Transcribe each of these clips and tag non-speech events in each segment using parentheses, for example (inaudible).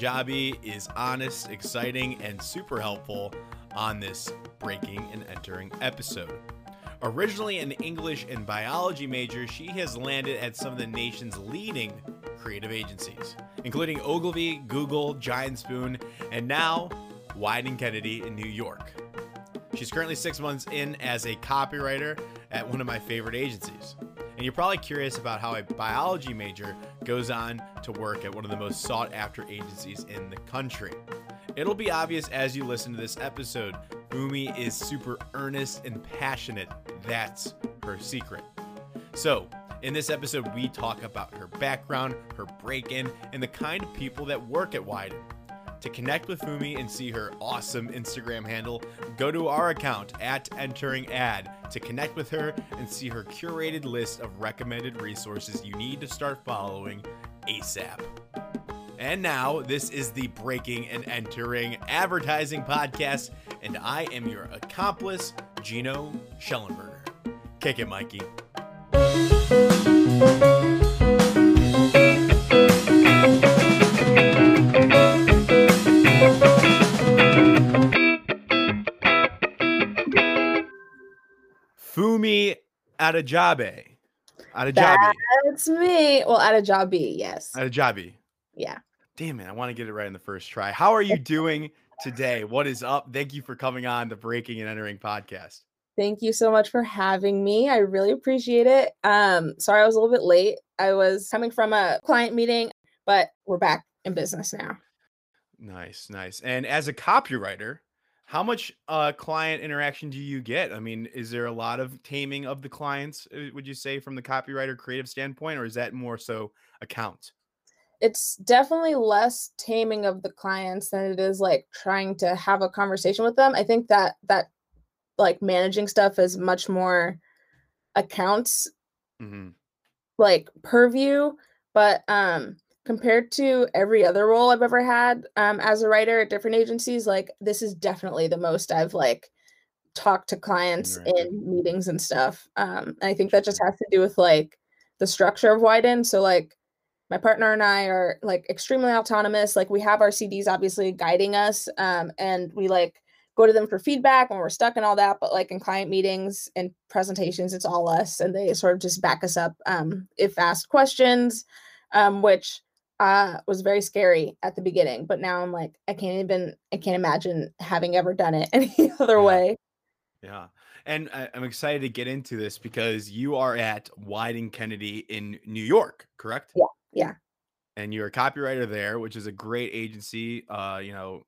Adejabi is honest, exciting, and super helpful on this breaking and entering episode. Originally an English and biology major, she has landed at some of the nation's leading creative agencies, including Ogilvy, Google, Giant Spoon, and now Wieden+Kennedy in New York. She's currently six months in as a copywriter at one of my favorite agencies. And you're probably curious about how a biology major goes on to work at one of the most sought after agencies in the country. It'll be obvious as you listen to this episode. Fumi is super earnest and passionate. That's her secret. So, in this episode, we talk about her background, her break in, and the kind of people that work at Wieden. To connect with Fumi and see her awesome Instagram handle, go to our account at entering ad to connect with her and see her curated list of recommended resources you need to start following ASAP. And now, this is the Breaking and Entering Advertising Podcast, and I am your accomplice, Gino Schellenberger. Kick it, Mikey. Adejabi. Adejabi. That's me. Well, Adejabi, yes. Adejabi. Yeah. Damn it, I want to get it right in the first try. How are you doing today? What is up? Thank you for coming on the Breaking and Entering podcast. Thank you so much for having me. I really appreciate it. Um, sorry I was a little bit late. I was coming from a client meeting, but we're back in business now. Nice, nice. And as a copywriter, how much uh, client interaction do you get? I mean, is there a lot of taming of the clients, uh, would you say, from the copywriter creative standpoint, or is that more so account? It's definitely less taming of the clients than it is like trying to have a conversation with them. I think that that like managing stuff is much more accounts hmm like purview, but um compared to every other role I've ever had um as a writer at different agencies, like this is definitely the most I've like talked to clients Interactive. in meetings and stuff. Um and I think that just has to do with like the structure of Wieden. So like my partner and I are like extremely autonomous. Like we have our CDs obviously guiding us um and we like go to them for feedback when we're stuck and all that but like in client meetings and presentations it's all us and they sort of just back us up um if asked questions um which uh was very scary at the beginning but now i'm like i can't even i can't imagine having ever done it (laughs) any other Yeah. way Yeah. And I, I'm excited to get into this because you are at Wieden Kennedy in New York, correct? Yeah, yeah. And you're a copywriter there, which is a great agency. Uh, you know,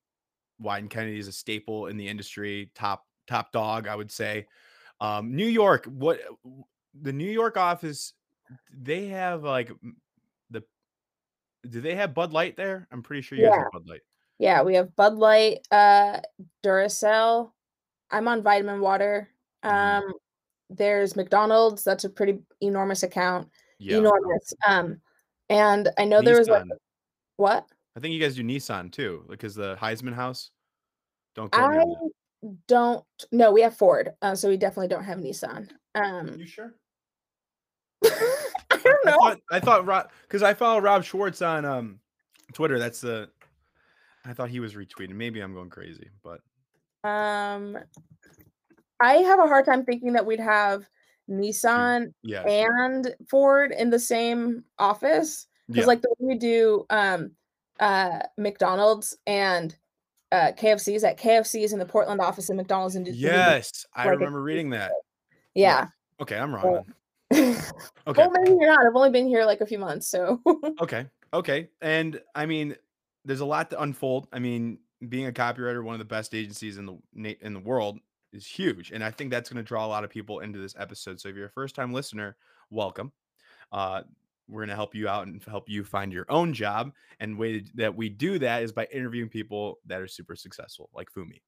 Wieden Kennedy is a staple in the industry, top top dog, I would say. Um, New York, what the New York office? They have like. Do they have Bud Light there? I'm pretty sure you guys Yeah. have Bud Light. yeah we have bud light uh duracell i'm on vitamin water Mhm. um there's mcdonald's that's a pretty enormous account Yeah, enormous um and i know there was like Nissan. what I think you guys do Nissan too, because the Heisman House. Don't quote me I on that. don't no, we have Ford, uh, so we definitely don't have Nissan. Um, You sure? (laughs) I I, don't I know. thought I thought Rob because I follow Rob Schwartz on um Twitter. That's the I thought he was retweeting. Maybe I'm going crazy, but Um, I have a hard time thinking that we'd have Nissan yeah, and Ford in the same office because, yeah, like, the way we do um, uh, McDonald's and uh, KFC is that KFC is in the Portland office and McDonald's in. Yes, I like, remember reading that. Yeah. Okay, I'm wrong. (laughs) Okay, well, maybe you're not. I've only been here like a few months, so. (laughs) okay, okay. And I mean, there's a lot to unfold. I mean, being a copywriter, one of the best agencies in the in the world, is huge, and I think that's going to draw a lot of people into this episode. So if you're a first time listener, welcome. Uh, we're going to help you out and help you find your own job. And way that we do that is by interviewing people that are super successful, like Fumi.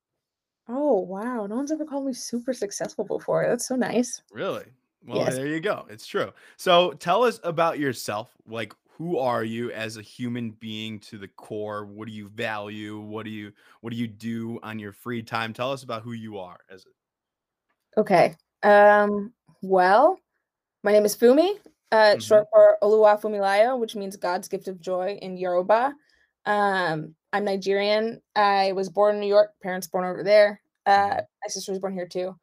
Oh wow, no one's ever called me super successful before. That's so nice. Really? Well, Yes. there you go. It's true. So tell us about yourself. Like, who are you as a human being to the core? What do you value? What do you what do you do on your free time? Tell us about who you are as a Okay. Um, well, my name is Fumi. Uh, it's short for Oluwa Fumilayo, which means God's gift of joy in Yoruba. Um, I'm Nigerian. I was born in New York. Parents born over there. Uh, Mhm. my sister was born here too.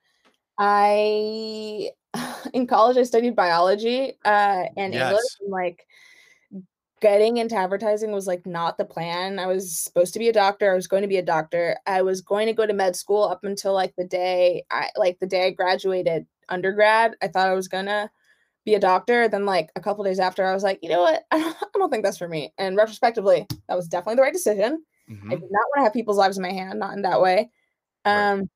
I (laughs) in college I studied biology uh, and English. And like getting into advertising was like not the plan. I was supposed to be a doctor. I was going to be a doctor. I was going to go to med school up until like the day I like the day I graduated undergrad. I thought I was gonna be a doctor. Then like a couple days after, I was like, you know what? (laughs) I don't, I don't think that's for me. And retrospectively, that was definitely the right decision. I Mhm. did not want to have people's lives in my hand, not in that way. Right. Um,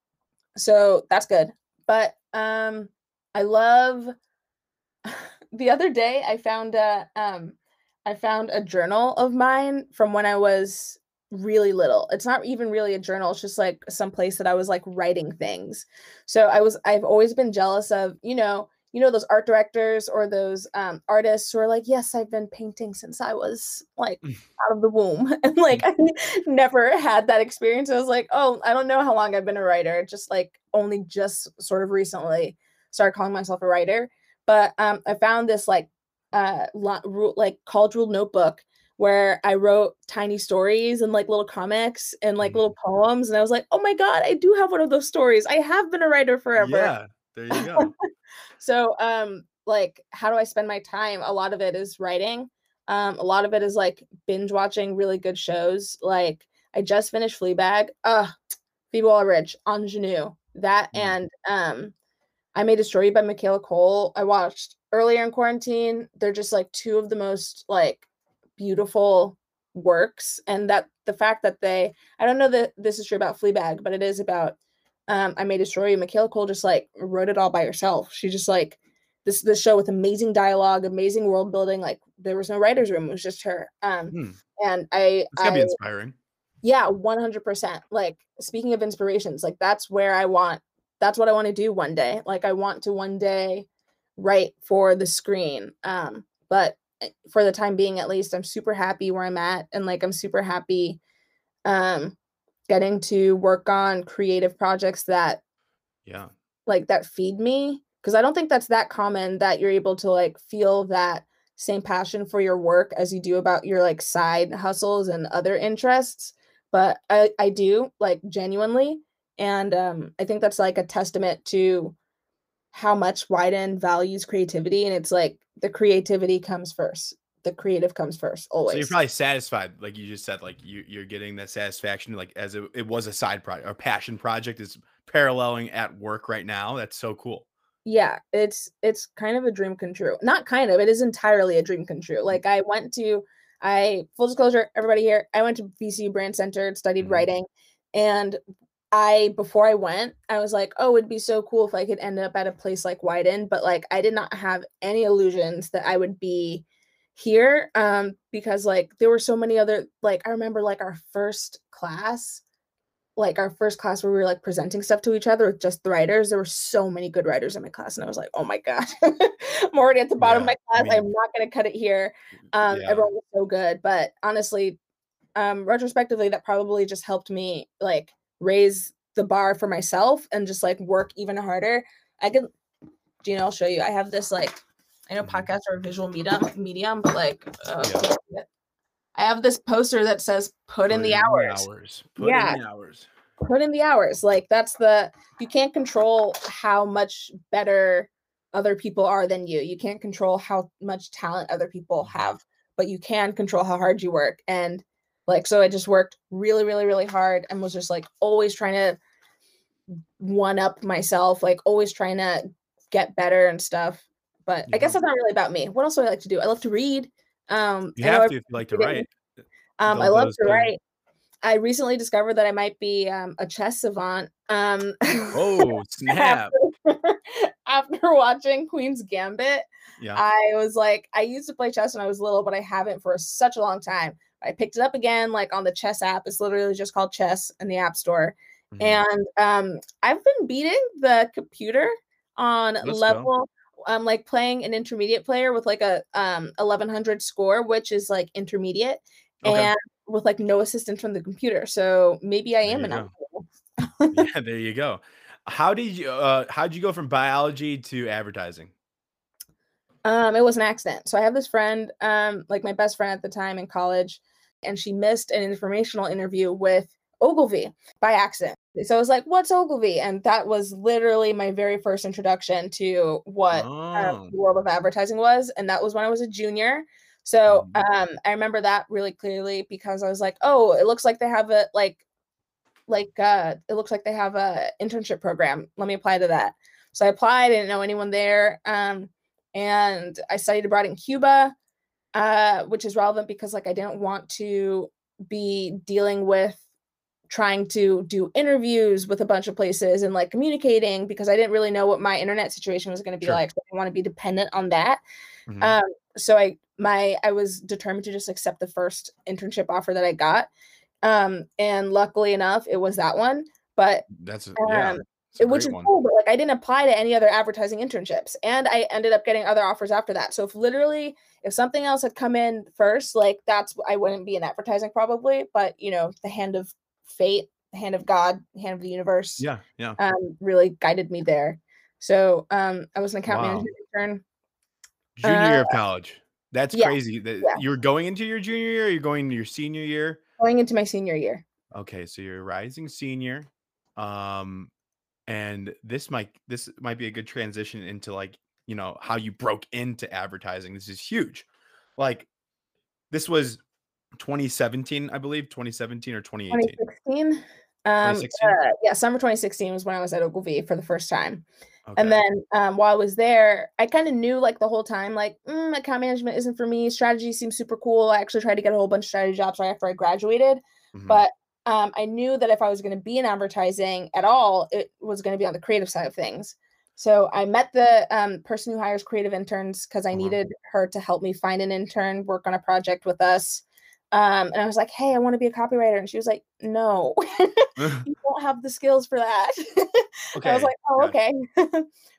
so that's good. But um, I love. (laughs) the other day, I found a um, I found a journal of mine from when I was really little. It's not even really a journal. It's just like some place that I was like writing things. So I was I've always been jealous of you know you know those art directors or those um, artists who are like yes I've been painting since I was like out of the womb (laughs) and like I (laughs) never had that experience. I was like oh I don't know how long I've been a writer. Just like only just sort of recently started calling myself a writer. But um, I found this like uh lo- like college ruled notebook where I wrote tiny stories and like little comics and like little poems and I was like oh my god I do have one of those stories I have been a writer forever Yeah. There you go. (laughs) so um like how do I spend my time a lot of it is writing um a lot of it is like binge watching really good shows like I just finished Fleabag uh Phoebe Waller-Bridge Ingenue that Mm. and um I May Destroy You by Michaela Coel. I watched earlier in quarantine. They're just like two of the most like beautiful works. And that the fact that they I don't know that this is true about Fleabag, but it is about um I May Destroy You. Michaela Coel just like wrote it all by herself. She just like this this show with amazing dialogue, amazing world building. Like there was no writer's room, it was just her. Um Hmm. and I It's gonna be inspiring. yeah 100% like speaking of inspirations like that's where i want that's what i want to do one day like i want to one day write for the screen um but eh, for the time being at least i'm super happy where i'm at and like i'm super happy um getting to work on creative projects that Yeah. like that feed me because i don't think that's that common that you're able to like feel that same passion for your work as you do about your like side hustles and other interests but i i do like genuinely and um i think that's like a testament to how much wieden values creativity and it's like the creativity comes first the creative comes first always So you're probably satisfied, like you just said, like you you're getting that satisfaction, like as it, it was a side project or passion project is paralleling at work right now. That's so cool. yeah it's it's kind of a dream come true not kind of it is entirely a dream come true like i went to i full disclosure everybody here i went to vcu brand center studied Mhm. writing and i before i went i was like oh it'd be so cool if i could end up at a place like Wieden, but like i did not have any illusions that i would be here um because like there were so many other like i remember like our first class like our first class where we were like presenting stuff to each other with just the writers, there were so many good writers in my class. And I was like, oh my God, (laughs) I'm already at the bottom of Yeah, my I class. I'm mean- not going to cut it here. Um, Yeah. Everyone was so good. But honestly, um, retrospectively, that probably just helped me like raise the bar for myself and just like work even harder. I could, Gina, I'll show you. I have this like, I know Mhm. podcasts are a visual medium, medium, but like, uh, Yeah. can't see it. I have this poster that says "Put in Put the hours." hours. Put Yeah. in the hours. put in the hours like that's the you can't control how much better other people are than you you can't control how much talent other people have but you can control how hard you work and like so i just worked really really really hard and was just like always trying to one up myself like always trying to get better and stuff but i guess that's not really about me what else do i like to do i love to read um You have to if you like to write. um, I love to two. write. I recently discovered that I might be um, a chess savant. Um, Oh (laughs) snap! after, (laughs) after watching Queen's Gambit, Yeah. I was like, I used to play chess when I was little, but I haven't for such a long time. I picked it up again, like on the chess app. It's literally just called Chess in the App Store, Mhm. and um, I've been beating the computer on Let's level. I'm like playing an intermediate player with like a um 1100 score, which is like intermediate, Okay. and with like no assistance from the computer. So maybe I am an yeah, there you go. How did you uh how did you go from biology to advertising? Um, it was an accident. So I have this friend, um, like my best friend at the time in college, and she missed an informational interview with Ogilvy by accident. So I was like, what's Ogilvy? And that was literally my very first introduction to what um, Oh. the world of advertising was. And that was when I was a junior. So Mhm. um, I remember that really clearly because I was like, oh, it looks like they have a like like uh it looks like they have a internship program. Let me apply to that. So I applied, I didn't know anyone there. Um, and I studied abroad in Cuba, uh, which is relevant because like I didn't want to be dealing with trying to do interviews with a bunch of places and like communicating because I didn't really know what my internet situation was going to be Sure. like. So I didn't want to be dependent on that. Mhm. Um, so I my I was determined to just accept the first internship offer that I got. Um, and luckily enough, it was that one. But That's yeah, um, it- which is one. cool, but like I didn't apply to any other advertising internships, and I ended up getting other offers after that. So if literally, if something else had come in first, like that's I wouldn't be in advertising probably, but you know, the hand of fate, the hand of God, hand of the universe, Yeah, yeah. um, really guided me there. So um, I was an account Wow. management intern. Junior year of college. That's Uh, yeah, crazy. That yeah. you're going into your junior year. You're going into your senior year. Going into my senior year. Okay, so you're a rising senior, um, and this might this might be a good transition into like you know how you broke into advertising. This is huge. Like this was 2017, I believe, 2017 or 2018. 2016. Um, uh, yeah, summer 2016 was when I was at Ogilvy for the first time. Okay. And then um, while I was there, I kind of knew like the whole time, like mm, account management isn't for me. Strategy seems super cool. I actually tried to get a whole bunch of strategy jobs right after I graduated, Mhm. but um, I knew that if I was going to be in advertising at all, it was going to be on the creative side of things. So I met the um, person who hires creative interns because I Uh-huh. needed her to help me find an intern, work on a project with us. Um, and I was like, "Hey, I want to be a copywriter," and she was like, "No, (laughs) (laughs) you don't have the skills for that." okay. (laughs) I was like, oh, okay.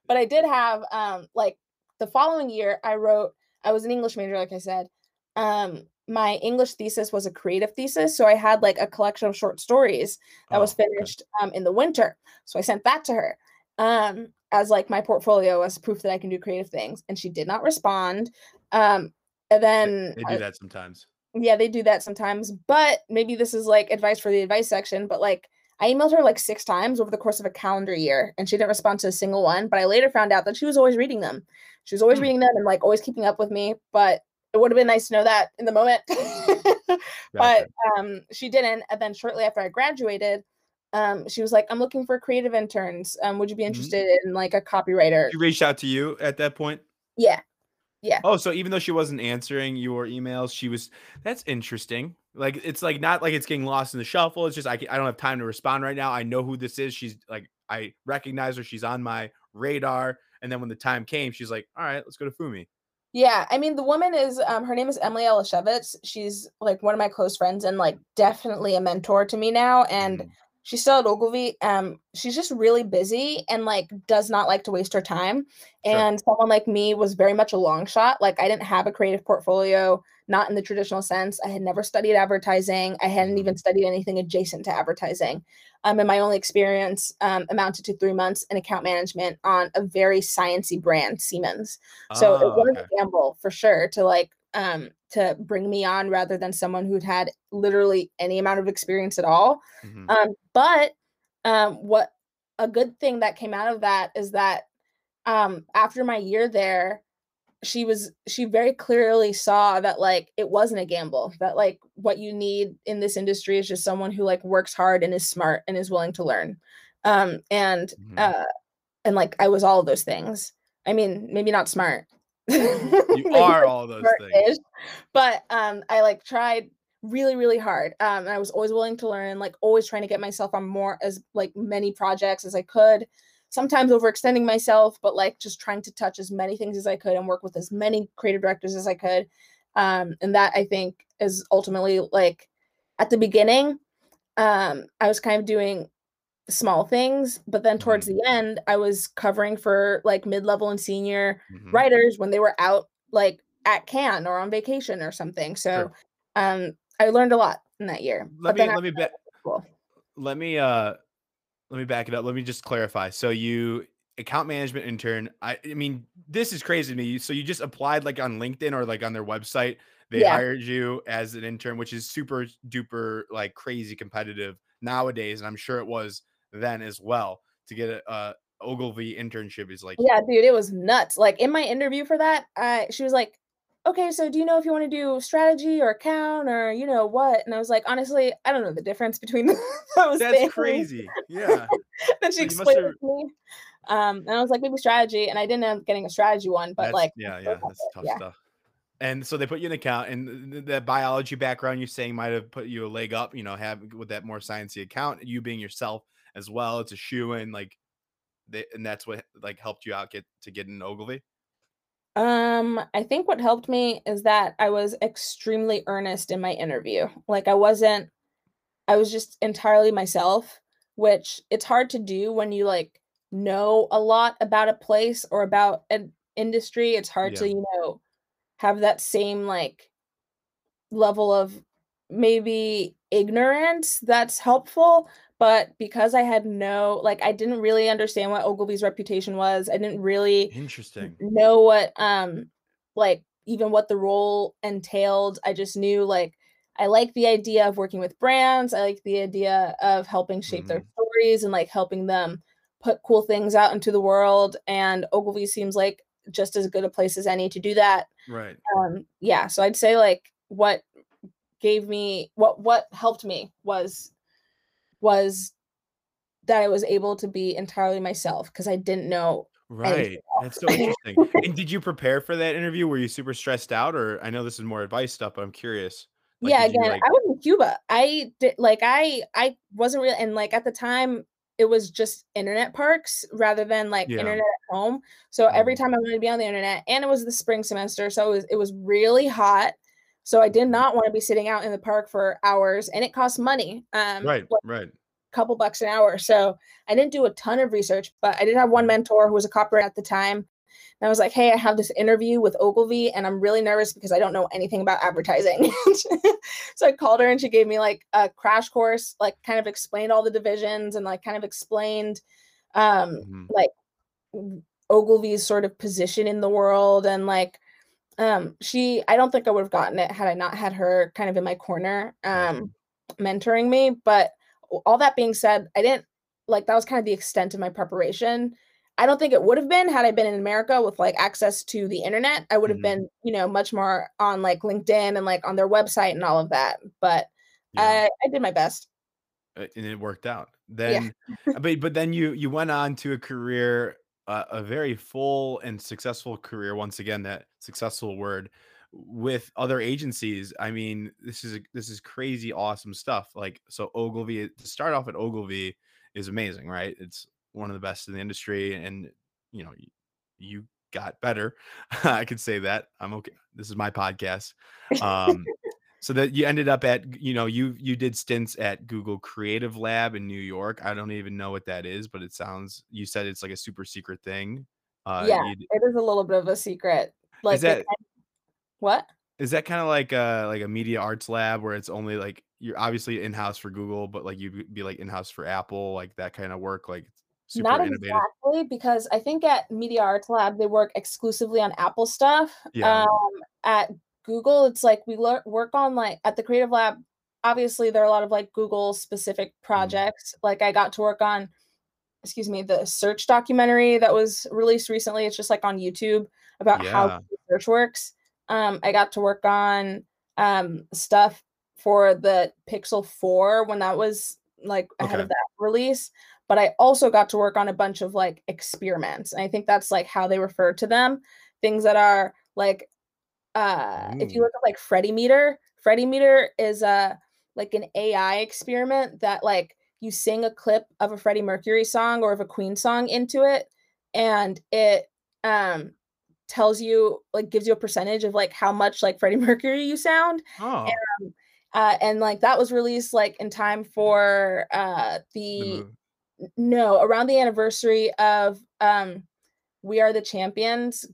but I did have um like the following year I wrote I was an English major, like I said. Um my English thesis was a creative thesis. So I had like a collection of short stories that was Oh, okay. finished um in the winter. So I sent that to her. Um as like my portfolio as proof that I can do creative things. And she did not respond. Um and then They I- do that sometimes. yeah, they do that sometimes. But maybe this is like advice for the advice section. But like, I emailed her like six times over the course of a calendar year, and she didn't respond to a single one. But I later found out that she was always reading them. She was always Hmm. reading them and like always keeping up with me. But it would have been nice to know that in the moment. (laughs) But um, she didn't. And then shortly after I graduated, um, she was like, "I'm looking for creative interns. Um, would you be Mhm. interested in like a copywriter?" she reached out to you at that point. Yeah, yeah Oh, so even though she wasn't answering your emails, she was. That's interesting. Like it's like not like it's getting lost in the shuffle. It's just I, I don't have time to respond right now. I know who this is. She's like I recognize her. She's on my radar. And then when the time came, she's like, "All right, let's go to Fumi." Yeah, I mean the woman is um her name is Emily Elishevitz. She's like one of my close friends and like definitely a mentor to me now. And Mhm. She's still at Ogilvy. Um, she's just really busy and like does not like to waste her time. Sure. And someone like me was very much a long shot. Like I didn't have a creative portfolio, not in the traditional sense. I had never studied advertising. I hadn't Mhm. even studied anything adjacent to advertising. Um, and my only experience um, amounted to three months in account management on a very sciency brand, Siemens. So it Oh, was okay. a gamble for sure to like um to bring me on rather than someone who'd had literally any amount of experience at all. Mhm. Um, but um, what a good thing that came out of that is that um, after my year there, she was she very clearly saw that like it wasn't a gamble. That like what you need in this industry is just someone who like works hard and is smart and is willing to learn. Um, and Mhm. uh, and like I was all of those things. I mean, maybe not smart. (laughs) You (laughs) are all those things. But um, I like tried really, really hard. Um, and I was always willing to learn, like always trying to get myself on more as like many projects as I could. Sometimes overextending myself, but like just trying to touch as many things as I could and work with as many creative directors as I could. Um, and that I think is ultimately like at the beginning, um, I was kind of doing small things, but then towards the end, I was covering for like mid-level and senior Mhm. writers when they were out like at Cannes or on vacation or something. So Sure. um I learned a lot in that year. Let but me let me after bet. that, it was cool. let me uh let me back it up let me just clarify so you account management intern i i mean this is crazy to me so you just applied like on linkedin or like on their website They Yeah. hired you as an intern, which is super duper like crazy competitive nowadays, and I'm sure it was then as well. To get a, a Ogilvy internship is like Yeah, dude, it was nuts. Like in my interview for that, I she was like, "Okay, so do you know if you want to do strategy or account or you know what?" And I was like, "Honestly, I don't know the difference between (laughs) those that's things." crazy. Yeah. (laughs) then she must explained have- it to me. Um, and I was like, maybe strategy, and I didn't end up getting a strategy one, but That's- like, yeah, yeah, that's it, tough yeah. stuff. And so they put you in account, and th- th- that biology background you're saying might have put you a leg up. You know, have with that more sciencey account, you being yourself as well. It's a shoe in, like, they, and that's what like helped you out get to get in Ogilvy. Um, I think what helped me is that I was extremely earnest in my interview. Like I wasn't I was just entirely myself, which it's hard to do when you like know a lot about a place or about an industry. It's hard to, you know, have that same like level of maybe ignorance that's helpful. But because I had no, like, I didn't really understand what Ogilvy's reputation was. I didn't really Interesting. know what um like even what the role entailed i just knew like i like the idea of working with brands i like the idea of helping shape their stories and like helping them put cool things out into the world and ogilvy seems like just as good a place as any to do that Right. um yeah so i'd say like what gave me what what helped me was was that i was able to be entirely myself because i didn't know Right. That's so (laughs) interesting. and did you prepare for that interview? Were you super stressed out, or I know this is more advice stuff, but I'm curious. Like, yeah again like- i was in cuba i did like i i wasn't really and like at the time it was just internet parks rather than like Yeah. internet at home so every Mhm. time i wanted to be on the internet and it was the spring semester so it was it was really hot so i did not want to be sitting out in the park for hours and it costs money um Right. like Right. a couple bucks an hour so i didn't do a ton of research but i did have one mentor who was a copywriter at the time and I was like, hey, I have this interview with Ogilvy and I'm really nervous because I don't know anything about advertising. (laughs) so I called her and she gave me like a crash course, like kind of explained all the divisions and like kind of explained um Mhm. like Ogilvy's sort of position in the world and like um she I don't think I would have gotten it had I not had her kind of in my corner um mentoring me, but all that being said, I didn't like that was kind of the extent of my preparation. I don't think it would have been had I been in America with like access to the internet. I would have Mhm. been, you know, much more on like LinkedIn and like on their website and all of that. But Yeah. I, I did my best. and it worked out. Yeah. Then, (laughs) but but then you you went on to a career, a very full and successful career. Once again, that successful word with other agencies. I mean, this is this is crazy, awesome stuff. Like so, Ogilvy to start off at Ogilvy is amazing, right? It's one of the best in the industry, and you know you, you got better. (laughs) I could say that. I'm okay. This is my podcast. (laughs) Um, so that you ended up at you know you you did stints at google creative lab in new york i don't even know what that is but it sounds you said it's like a super secret thing uh yeah, it is a little bit of a secret. Like they that- what? is that kind of like a like a media arts lab where it's only like you're obviously in-house for google but like you'd be like in-house for apple like that kind of work like super Not innovative exactly, because I think at Media Arts Lab they work exclusively on Apple stuff. Yeah. Um, at Google, it's like we work on like at the Creative Lab. Obviously, there are a lot of like Google specific Mm-hmm. projects. Like I got to work on, excuse me, the search documentary that was released recently. It's just like on YouTube about how Yeah. Google search works. Um, I got to work on um stuff for the Pixel 4 when that was like ahead of that release but I also got to work on a bunch of like experiments. And I think that's like how they refer to them. Things that are like uh if you look at like FreddieMeter, Freddy Meter is a like an AI experiment that like you sing a clip of a Freddie Mercury song or of a Queen song into it and it um tells you like gives you a percentage of like how much like Freddie (laughs) Mercury you sound oh uh, and like that was released like in time for uh the n- no around the anniversary of um we are the champions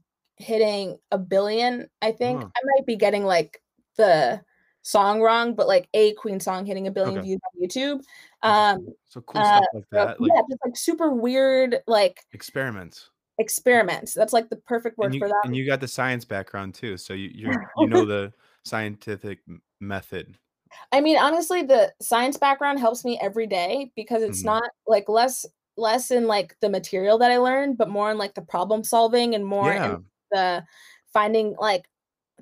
hitting a billion i think Huh. i might be getting like the song wrong but like a queen song hitting a billion Okay. views on youtube um so cool uh, stuff like so, that like yeah just like super weird like experiments experiments that's like the perfect word you, for that and you got the science background too so you you (laughs) you know the scientific method? I mean, honestly, the science background helps me every day because it's mm-hmm. not like less less in like the material that I learned, but more in like the problem solving and more yeah. in the finding like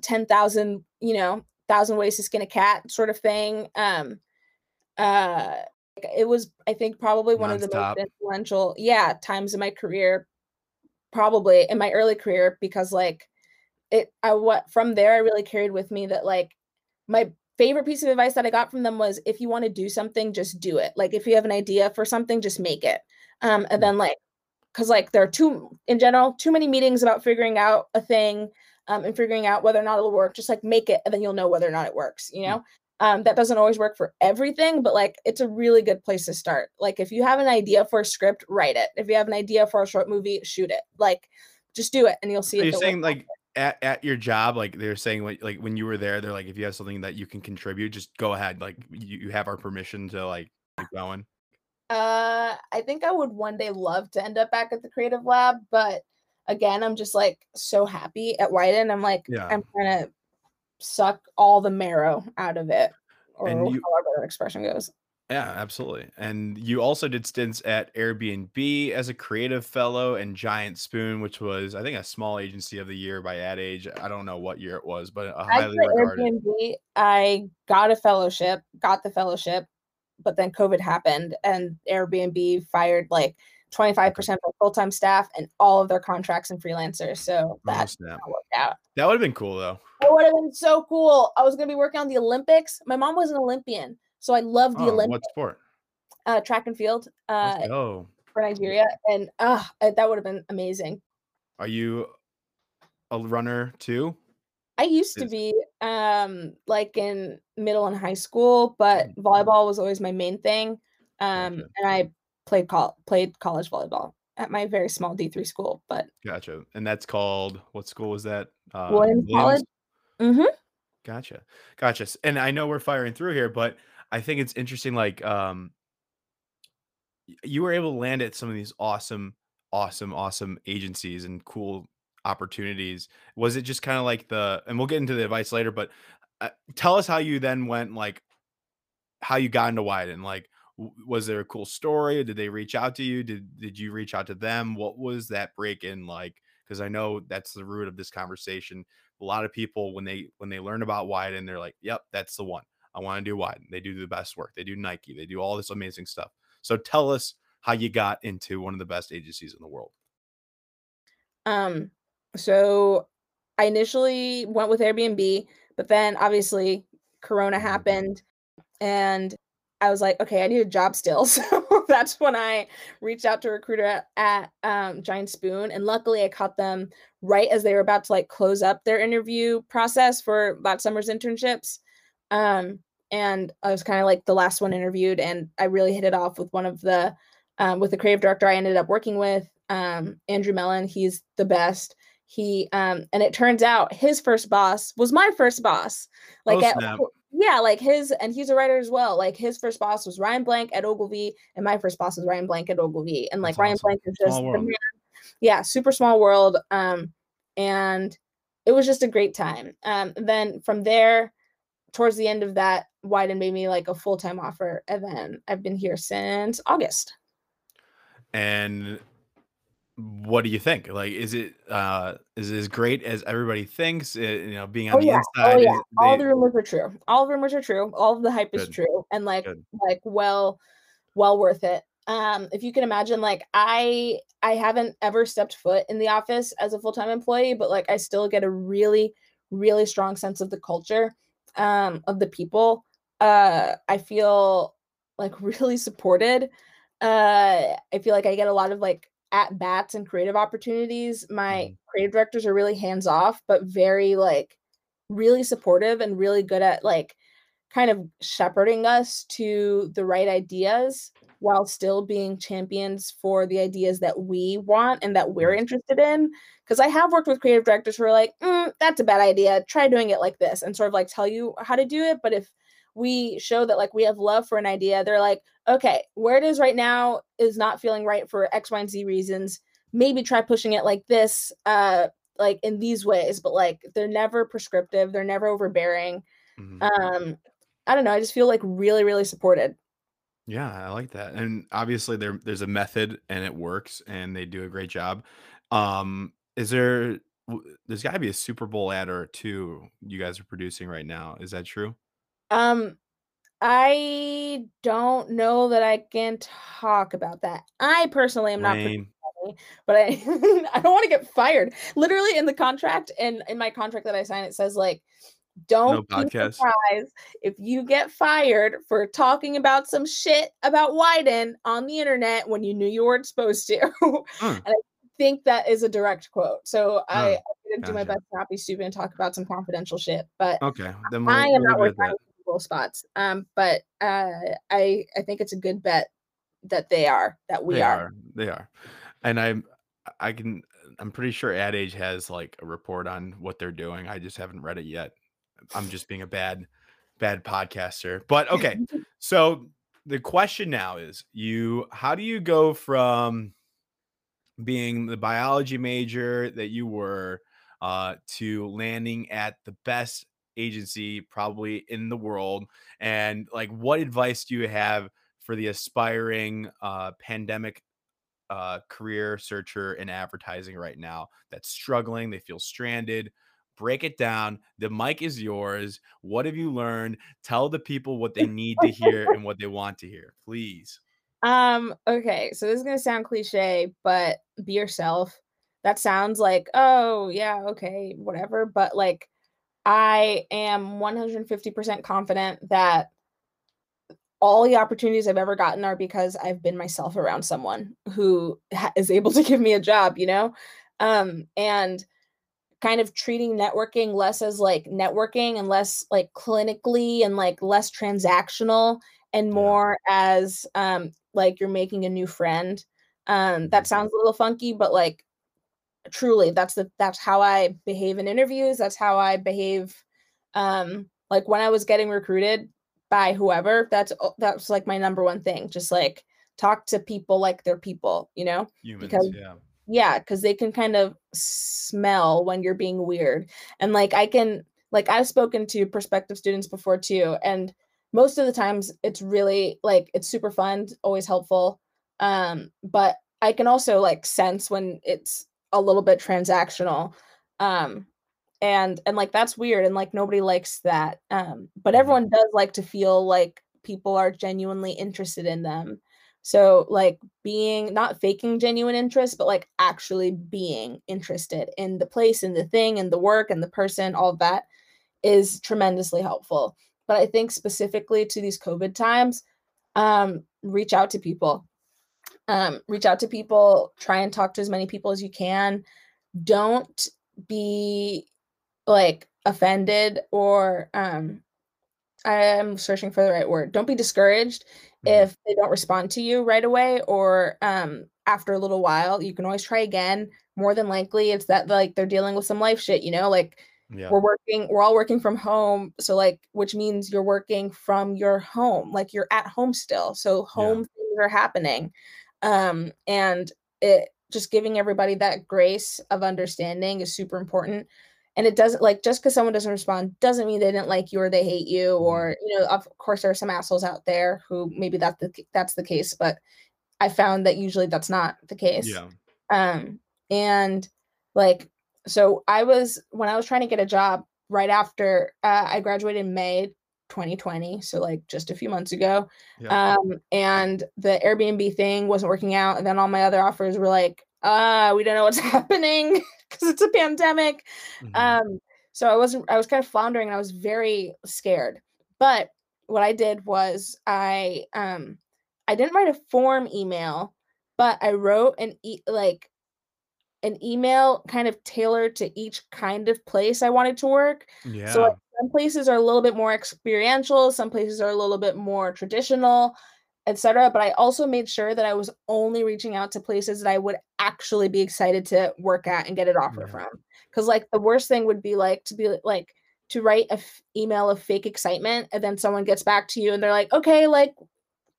10,000, you know, thousand ways to skin a cat sort of thing. Um, uh, it was, I think, probably one Non-stop. of the most influential, yeah, times in my career, probably in my early career, because like it, I what from there, I really carried with me that like my favorite piece of advice that I got from them was if you want to do something, just do it. Like if you have an idea for something, just make it. Um, and mm. then like, cause like there are too in general, too many meetings about figuring out a thing um, and figuring out whether or not it'll work. Just like make it and then you'll know whether or not it works, you mm. know? Um, that doesn't always work for everything, but like it's a really good place to start. Like if you have an idea for a script, write it. If you have an idea for a short movie, shoot it. Like just do it and you'll see. So you're saying like at, at your job, like they're saying, like, like when you were there, they're like, if you have something that you can contribute, just go ahead. Like you, you have our permission to like keep going. Uh, I think I would one day love to end up back at the creative lab, but again, I'm just like so happy at Wieden. I'm like, yeah. I'm trying to suck all the marrow out of it, or and you, however that expression goes. Yeah, absolutely. And you also did stints at Airbnb as a creative fellow and Giant Spoon, which was, I think, a small agency of the year by Ad Age. I don't know what year it was, but a highly regarded. Airbnb, I got a fellowship, got the fellowship, but then COVID happened and Airbnb fired like 25% of full-time staff and all of their contracts and freelancers. So that oh, worked out. That would have been cool though. It would have been so cool. I was gonna be working on the Olympics. My mom was an Olympian. So I love the oh, Olympics. What sport? Uh, track and field. Uh, oh. For Nigeria, and uh, that would have been amazing. Are you a runner too? I used to be um like in middle and high school, but mm. volleyball was always my main thing. Um gotcha. and I played col- played college volleyball at my very small D3 school, but Gotcha. And that's called what school was that? Uh Williams College. Mhm. Gotcha. Gotcha. And I know we're firing through here, but I think it's interesting. Like, um, you were able to land at some of these awesome, awesome, awesome agencies and cool opportunities. Was it just kind of like the, and we'll get into the advice later, but uh, tell us how you then went, like, how you got into Wieden Like, was there a cool story? Did they reach out to you? Did did you reach out to them? What was that break in like? Because I know that's the root of this conversation. A lot of people when they when they learn about Wieden they're like, "Yep, that's the one." I want to do Wieden. They do the best work. They do Nike. They do all this amazing stuff. So tell us how you got into one of the best agencies in the world. Um, so I initially went with Airbnb, but then obviously Corona mm-hmm. happened and I was like, okay, I need a job still. (laughs) So that's when I reached out to a recruiter at, at um, Giant Spoon. And luckily I caught them right as they were about to like close up their interview process for that summer's internships. Um, and I was kind of like the last one interviewed, and I really hit it off with one of the um, with the creative director I ended up working with, um, Andrew Mellon. He's the best. He um, and it turns out his first boss was my first boss. Like oh, at, yeah, like his and he's a writer as well. Like his first boss was Ryan Blank at Ogilvy, and my first boss was Ryan Blank at Ogilvy. And like That's Ryan awesome. Blank is just the man. Yeah, super small world. Um, and it was just a great time. Um, then from there, towards the end of that, Wieden made me like a full time offer, and then I've been here since August. And what do you think? Like, is it uh is it as great as everybody thinks? It, uh, you know, being on oh, the yeah. inside. Oh yeah, all the rumors are true. All the rumors are true. All of the hype Good. is true, and like Good. like well, well worth it. Um, if you can imagine, like I I haven't ever stepped foot in the office as a full time employee, but like I still get a really really strong sense of the culture um, of the people. Uh, I feel like (laughs) really supported. Uh, I feel like I get a lot of like at bats and creative opportunities. My mm. creative directors are really hands off, but very like really supportive and really good at like kind of shepherding us to the right ideas while still being champions for the ideas that we want and that we're interested in. Because I have worked with creative directors who are like, mm, that's a bad idea. Try doing it like this and sort of like tell you how to do it. But if we show that like we have love for an idea, they're like, okay, where it is right now is not feeling right for X, Y, and Z reasons. Maybe try pushing it like this. Uh, like in these ways, but like they're never prescriptive, they're never overbearing. Mhm. Um, I don't know, I just feel like really, really supported. Yeah, I like that. And obviously there there's a method and it works and they do a great job. Um, is there there's got to be a Super Bowl ad or two you guys are producing right now. Is that true? Um, I don't know that I can talk about that. I personally am not Lame. me, but I (laughs) I don't want to get fired. Literally in the contract and in my contract that I sign, it says like, don't be podcast. surprised if you get fired for talking about some shit about Wieden on the internet when you knew you weren't supposed to. (laughs) Hmm. and I think that is a direct quote. So I, Oh, I'm gonna do my best to not be stupid and talk about some confidential shit. But Okay, then we'll, I am we'll not leave it at working on Google spots. Um, but uh, I I think it's a good bet that they are that we They are. are. They are. And I'm I can I'm pretty sure Ad Age has like a report on what they're doing. I just haven't read it yet. I'm just being a bad bad podcaster. But okay. (laughs) So the question now is you how do you go from being the biology major that you were uh to landing at the best agency probably in the world and like what advice do you have for the aspiring uh pandemic uh career searcher in advertising right now that's struggling they feel stranded break it down the mic is yours what have you learned tell the people what they need to hear and what they want to hear please Um, okay, so this is gonna sound cliche, but be yourself. That sounds like, oh yeah, okay, whatever. But like I am 150% confident that all the opportunities I've ever gotten are because I've been myself around someone who ha- is able to give me a job, you know? Um, and kind of treating networking less as like networking and less like clinically and like less transactional and more as um like you're making a new friend. Um that Mhm. sounds a little funky but like truly that's the that's how I behave in interviews, that's how I behave um like when I was getting recruited by whoever, that's that's like my number one thing. Just like talk to people like they're people, you know? humans Because yeah yeah, because they can kind of smell when you're being weird. And like I can like I've spoken to prospective students before too, and most of the times it's really like it's super fun, always helpful. Um, but I can also like sense when it's a little bit transactional. Um, and and like that's weird and like nobody likes that. Um, but Mhm. everyone does like to feel like people are genuinely interested in them. So like being not faking genuine interest, but like actually being interested in the place and the thing and the work and the person, all that is tremendously helpful. But I think specifically to these COVID times, um, reach out to people. Um, reach out to people, try and talk to as many people as you can. Don't be like offended or um I'm searching for the right word. Don't be discouraged Mhm. if they don't respond to you right away or um after a little while. You can always try again. More than likely it's that like they're dealing with some life shit, you know, like yeah we're working we're all working from home, so like which means you're working from your home. Like you're at home still. So home things are happening. Um and it just giving everybody that grace of understanding is super important. And it doesn't like just because someone doesn't respond doesn't mean they didn't like you or they hate you Mhm. or you know of course there are some assholes out there who maybe that's the that's the case but i found that usually that's not the case. Yeah. Um and like so i was when i was trying to get a job right after uh, i graduated in may 2020 so like just a few months ago yeah. um and the airbnb thing wasn't working out and then all my other offers were like uh we don't know what's (laughs) happening because it's a pandemic. Mhm. um so i wasn't i was kind of floundering and i was very scared but what i did was i um i didn't write a form email but i wrote an e- like an email kind of tailored to each kind of place i wanted to work yeah. so some places are a little bit more experiential, some places are a little bit more traditional, etc. But I also made sure that I was only reaching out to places that I would actually be excited to work at and get an offer Yeah. from. Because like the worst thing would be like to be like to write a f- email of fake excitement and then someone gets back to you and they're like, okay, like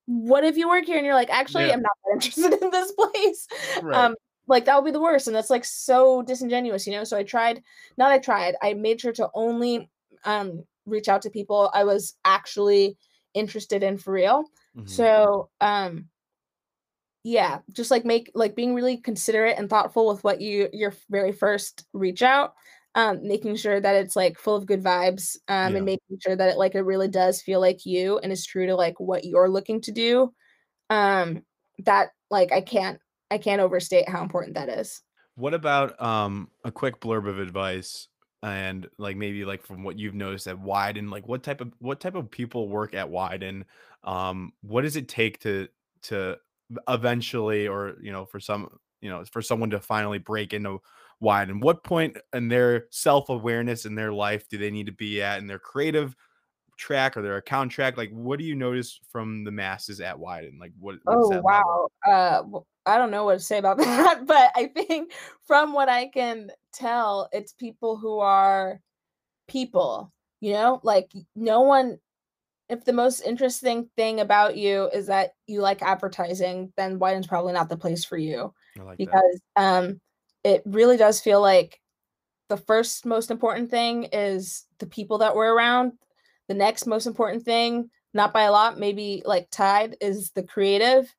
what if you work here? And you're like, actually, Yeah. I'm not that (laughs) interested in this place. Right. Um, like that would be the worst and that's like so disingenuous you know so i tried not i tried i made sure to only um reach out to people i was actually interested in for real Mhm. so um yeah just like make like being really considerate and thoughtful with what you your very first reach out um making sure that it's like full of good vibes um Yeah. and making sure that it like it really does feel like you and is true to like what you're looking to do um that like i can't i can't overstate how important that is What about um a quick blurb of advice and like maybe like from what you've noticed at Wieden, like what type of what type of people work at Wieden? Um, what does it take to to eventually or you know for some you know for someone to finally break into Wieden? What point in their self-awareness in their life do they need to be at in their creative track or their account track? Like what do you notice from the masses at Wieden? Like what, oh that level? wow uh i don't know what to say about (laughs) that but i think from what i can tell it's people who are people you know? Like no one if the most interesting thing about you is that you like advertising then Wieden's probably not the place for you like that. because um it really does feel like the first most important thing is the people that we're around. The next most important thing not by a lot maybe like tied is the creative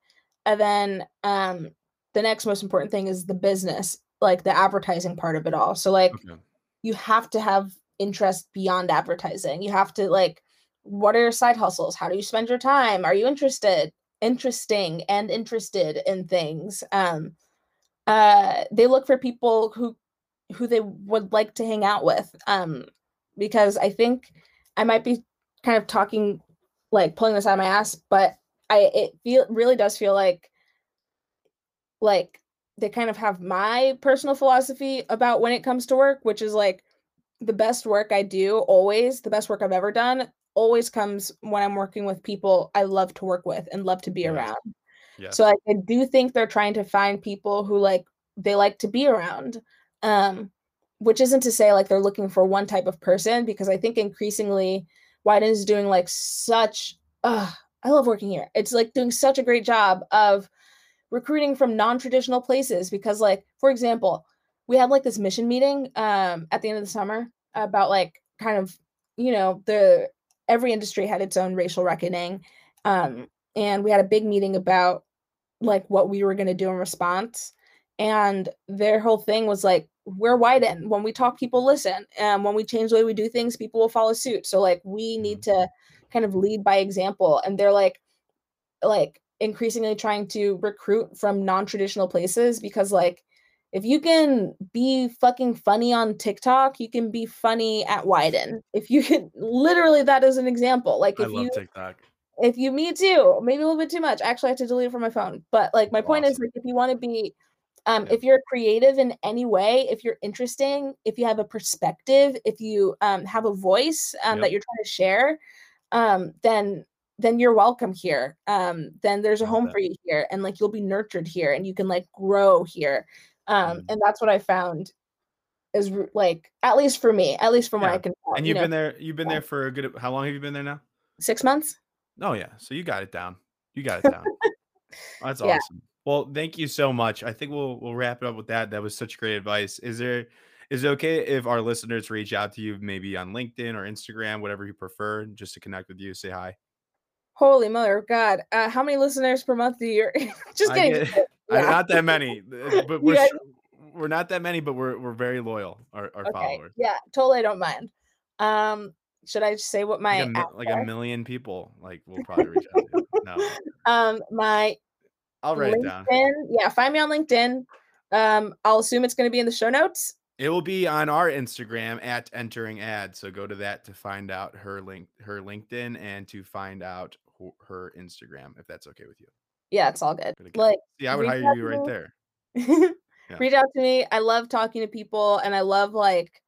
and then um the next most important thing is the business like the advertising part of it all so like Okay. you have to have interest beyond advertising. You have to like what are your side hustles? How do you spend your time? Are you interested, interesting and interested in things? Um uh they look for people who who they would like to hang out with. Um because I think I might be kind of talking like pulling this out of my ass, but I it feel really does feel like like they kind of have my personal philosophy about when it comes to work, which is like the best work I do always, the best work I've ever done, always comes when I'm working with people I love to work with and love to be around. So like, I do think they're trying to find people who like they like to be around. Um, which isn't to say like they're looking for one type of person because I think increasingly Wieden is doing like such uh I love working here. It's like doing such a great job of recruiting from non-traditional places because like for example, we had like this mission meeting um at the end of the summer about like kind of you know the every industry had its own racial reckoning um and we had a big meeting about like what we were going to do in response and their whole thing was like we're Wieden when we talk people listen and when we change the way we do things people will follow suit. So like we need to kind of lead by example and they're like like increasingly trying to recruit from non-traditional places because like if you can be fucking funny on TikTok, you can be funny at Wieden. If you can literally that is an example. Like I if love you TikTok. if you me too, maybe a little bit too much. Actually, I have to delete it from my phone. But like my point is like if you want to be um Yeah. if you're creative in any way, if you're interesting, if you have a perspective, if you um have a voice um Yep. that you're trying to share, um then then you're welcome here. Um then there's a home for you here and like you'll be nurtured here and you can like grow here. Um Mm. and that's what I found is like at least for me, at least from what I can tell, And you you've know, been there. You've been yeah. there for a good. How long have you been there now? 6 months. Oh yeah. So you got it down. You got it down. (laughs) That's Yeah. awesome. Well, thank you so much. I think we'll we'll wrap it up with that. That was such great advice. Is there is it okay if our listeners reach out to you maybe on LinkedIn or Instagram, whatever you prefer, just to connect with you, say hi? Holy mother of God. Uh, how many listeners per month do you (laughs) just getting get- to (laughs) Yeah. not that many, uh, but we're sh- we're not that many, but we're we're very loyal. Our, our okay. followers, Yeah, totally don't mind. Um, should I just say what my like, a, like a million people, like we'll probably reach out to. No, (laughs) um my I'll write it down. Yeah, find me on LinkedIn. Um, I'll assume it's gonna be in the show notes. It will be on our Instagram at entering ad. So go to that to find out her link, her LinkedIn, and to find out her Instagram, if that's okay with you. Yeah, it's all good. Like See, I would hire you right there. (laughs) Yeah. reach out to me. I love talking to people and I love like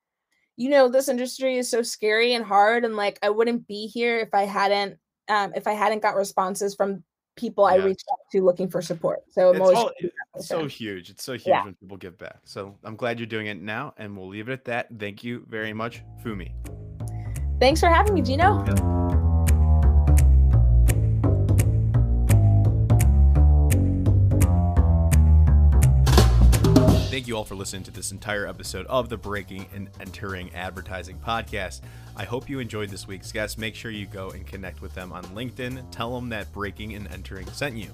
you know this industry is so scary and hard and like I wouldn't be here if I hadn't um if I hadn't got responses from people I reached out to looking for support. So It's, all, it's so huge. It's so huge Yeah. when people give back. So I'm glad you're doing it now, and we'll leave it at that. Thank you very much, Fumi. Thanks for having me, Gino. Yeah. Thank you all for listening to this entire episode of the Breaking and Entering Advertising Podcast. I hope you enjoyed this week's guest. Make sure you go and connect with them on LinkedIn. Tell them that Breaking and Entering sent you.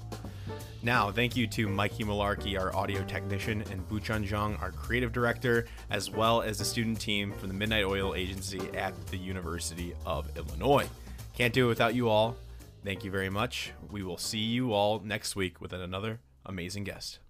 Now, thank you to Mikey Malarkey, our audio technician, and Buchan Zhang, our creative director, as well as the student team from the Midnight Oil Agency at the University of Illinois. Can't do it without you all. Thank you very much. We will see you all next week with another amazing guest.